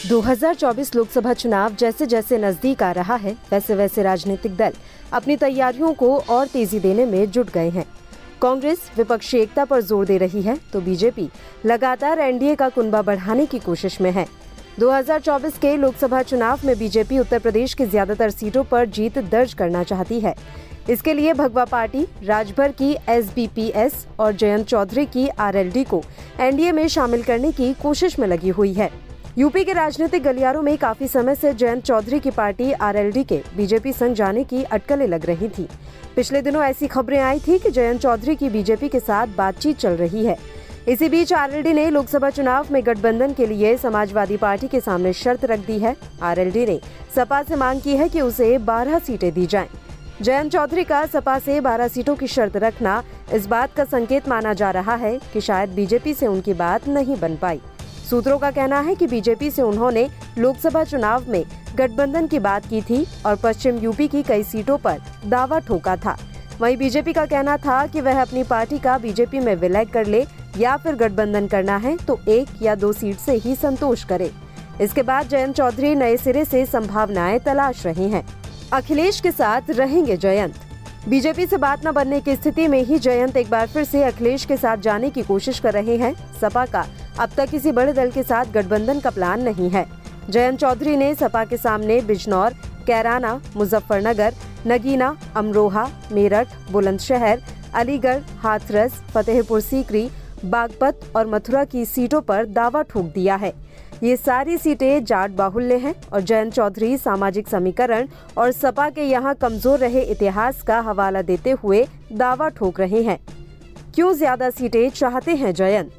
2024 लोकसभा चुनाव जैसे जैसे नज़दीक आ रहा है वैसे वैसे राजनीतिक दल अपनी तैयारियों को और तेज़ी देने में जुट गए हैं। कांग्रेस विपक्षी एकता पर ज़ोर दे रही है तो बीजेपी लगातार एनडीए का कुनबा बढ़ाने की कोशिश में है। 2024 के लोकसभा चुनाव में बीजेपी उत्तर प्रदेश की ज़्यादातर सीटों पर जीत दर्ज करना चाहती है। इसके लिए भगवा पार्टी, राजभर की एसबीपीएस और जयंत चौधरी की आरएलडी को एनडीए में शामिल करने की कोशिश में लगी हुई है। यूपी के राजनीतिक गलियारों में काफ़ी समय से जयंत चौधरी की पार्टी आरएलडी के बीजेपी संग जाने की अटकलें लग रही थी। पिछले दिनों ऐसी खबरें आई थी कि जयंत चौधरी की बीजेपी के साथ बातचीत चल रही है। इसी बीच आरएलडी ने लोकसभा चुनाव में गठबंधन के लिए समाजवादी पार्टी के सामने शर्त रख दी है। आरएलडी ने सपा से मांग की है कि उसे 12 सीटें दी जाएँ। जयंत चौधरी का सपा से 12 सीटों की शर्त रखना इस बात का संकेत माना जा रहा है कि शायद बीजेपी से उनकी बात नहीं बन पाई। सूत्रों का कहना है कि बीजेपी से उन्होंने लोकसभा चुनाव में गठबंधन की बात की थी और पश्चिम यूपी की कई सीटों पर दावा ठोका था। वहीं बीजेपी का कहना था कि वह अपनी पार्टी का बीजेपी में विलय कर ले या फिर गठबंधन करना है तो एक या दो सीट से ही संतोष करे। इसके बाद जयंत चौधरी नए सिरे से संभावनाएँ तलाश रहे हैं। अखिलेश के साथ रहेंगे जयंत। बीजेपी से बात न बनने की स्थिति में ही जयंत एक बार फिर से अखिलेश के साथ जाने की कोशिश कर रहे हैं। सपा का अब तक किसी बड़े दल के साथ गठबंधन का प्लान नहीं है। जयंत चौधरी ने सपा के सामने बिजनौर, कैराना, मुजफ्फरनगर, नगीना, अमरोहा, मेरठ, बुलंदशहर, अलीगढ़, हाथरस, फतेहपुर सीकरी, बागपत और मथुरा की सीटों पर दावा ठोक दिया है। ये सारी सीटें जाट बाहुल्य हैं और जयंत चौधरी सामाजिक समीकरण और सपा के यहाँ कमज़ोर रहे इतिहास का हवाला देते हुए दावा ठोक रहे हैं। क्यों ज़्यादा सीटें चाहते हैं जयंत?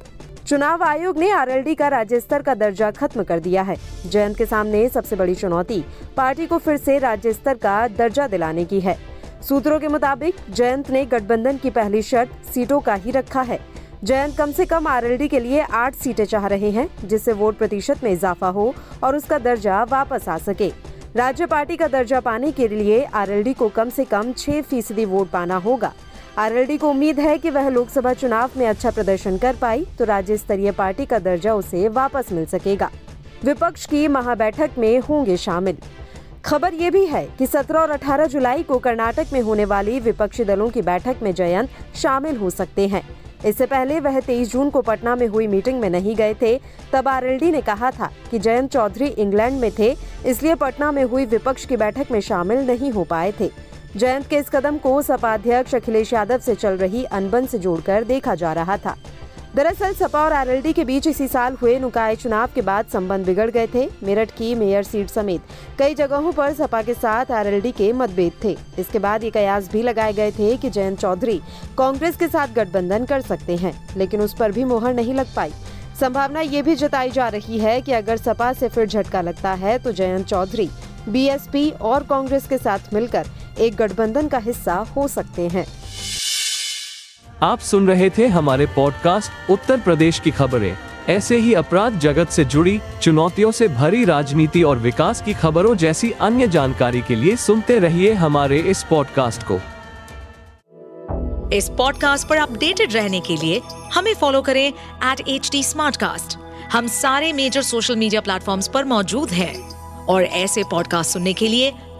चुनाव आयोग ने आरएलडी का राज्य स्तर का दर्जा खत्म कर दिया है। जयंत के सामने सबसे बड़ी चुनौती, पार्टी को फिर से राज्य स्तर का दर्जा दिलाने की है। सूत्रों के मुताबिक, जयंत ने गठबंधन की पहली शर्त सीटों का ही रखा है। जयंत कम से कम आरएलडी के लिए आठ सीटें चाह रहे हैं, जिससे वोट प्रतिशत में इजाफा हो और उसका दर्जा वापस आ सके। राज्य पार्टी का दर्जा पाने के लिए आरएलडी को कम से कम छह फ़ीसदी वोट पाना होगा। आरएलडी को उम्मीद है कि वह लोकसभा चुनाव में अच्छा प्रदर्शन कर पाई तो राज्य स्तरीय पार्टी का दर्जा उसे वापस मिल सकेगा। विपक्ष की महाबैठक में होंगे शामिल। खबर ये भी है कि 17 और 18 जुलाई को कर्नाटक में होने वाली विपक्षी दलों की बैठक में जयंत शामिल हो सकते हैं। इससे पहले वह 23 जून को पटना में हुई मीटिंग में नहीं गए थे, तब आरएलडी ने कहा था कि जयंत चौधरी इंग्लैंड में थे, इसलिए पटना में हुई विपक्ष की बैठक में शामिल नहीं हो पाए थे। जयंत के इस कदम को सपा अध्यक्ष अखिलेश यादव से चल रही अनबन से जोड़कर देखा जा रहा था। दरअसल सपा और आरएलडी के बीच इसी साल हुए नुकाय चुनाव के बाद संबंध बिगड़ गए थे। मेरठ की मेयर सीट समेत कई जगहों पर सपा के साथ आरएलडी के मतभेद थे। इसके बाद ये कयास भी लगाए गए थे कि जयंत चौधरी कांग्रेस के साथ गठबंधन कर सकते हैं, लेकिन उस पर भी मोहर नहीं लग पाई। संभावना ये भी जताई जा रही है कि अगर सपा से फिर झटका लगता है तो जयंत चौधरी, बीएसपी और कांग्रेस के साथ मिलकर एक गठबंधन का हिस्सा हो सकते हैं। आप सुन रहे थे हमारे पॉडकास्ट उत्तर प्रदेश की खबरें। ऐसे ही अपराध जगत से जुड़ी चुनौतियों से भरी राजनीति और विकास की खबरों जैसी अन्य जानकारी के लिए सुनते रहिए हमारे इस पॉडकास्ट को। इस पॉडकास्ट पर अपडेटेड रहने के लिए हमें फॉलो करें एट एच डी हम सारे मेजर सोशल मीडिया प्लेटफॉर्म पर मौजूद हैं और ऐसे पॉडकास्ट सुनने के लिए